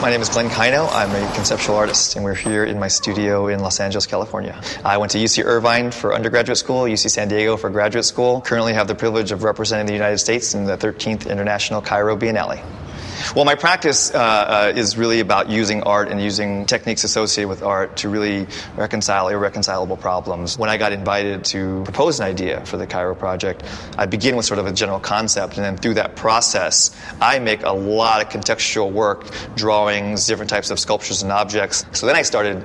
My name is Glenn Kaino. I'm a conceptual artist, and we're here in my studio in Los Angeles, California. I went to UC Irvine for undergraduate school, UC San Diego for graduate school. Currently have the privilege of representing the United States in the 13th International Cairo Biennale. Well, my practice uh, uh, is really about using art and using techniques associated with art to really reconcile irreconcilable problems. When I got invited to propose an idea for the Cairo project, I begin with sort of a general concept, and then through that process, I make a lot of contextual work, drawings, different types of sculptures and objects. So then I started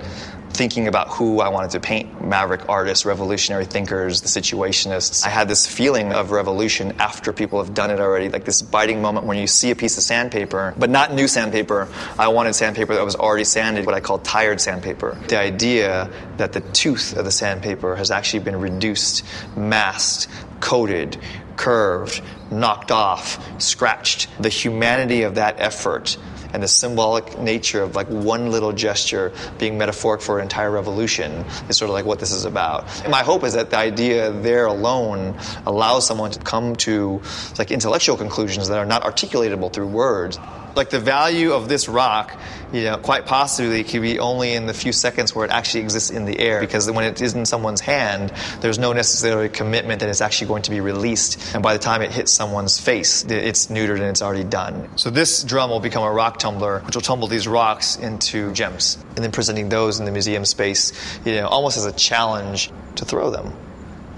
thinking about who I wanted to paint maverick artists, revolutionary thinkers, the situationists. I had this feeling of revolution after people have done it already, like this biting moment when you see a piece of sandpaper, but not new sandpaper. I wanted sandpaper that was already sanded, what I call tired sandpaper. The idea that the tooth of the sandpaper has actually been reduced, masked, coated, curved, knocked off, scratched. The humanity of that effort and the symbolic nature of like one little gesture being metaphoric for an entire revolution is sort of like what this is about. And my hope is that the idea there alone allows someone to come to like intellectual conclusions that are not articulatable through words like the value of this rock, you know, quite possibly could be only in the few seconds where it actually exists in the air. Because when it is in someone's hand, there's no necessarily commitment that it's actually going to be released. And by the time it hits someone's face, it's neutered and it's already done. So this drum will become a rock tumbler, which will tumble these rocks into gems, and then presenting those in the museum space, you know, almost as a challenge to throw them.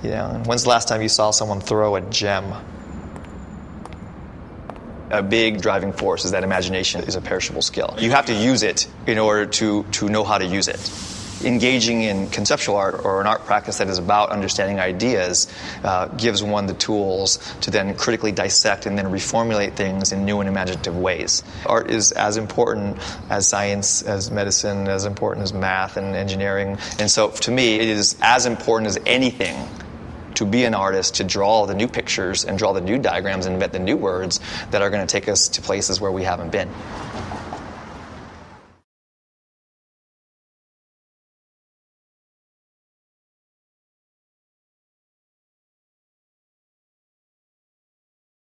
You know, when's the last time you saw someone throw a gem? A big driving force is that imagination is a perishable skill. You have to use it in order to, to know how to use it. Engaging in conceptual art or an art practice that is about understanding ideas uh, gives one the tools to then critically dissect and then reformulate things in new and imaginative ways. Art is as important as science, as medicine, as important as math and engineering. And so to me, it is as important as anything to be an artist, to draw the new pictures and draw the new diagrams and invent the new words that are going to take us to places where we haven't been.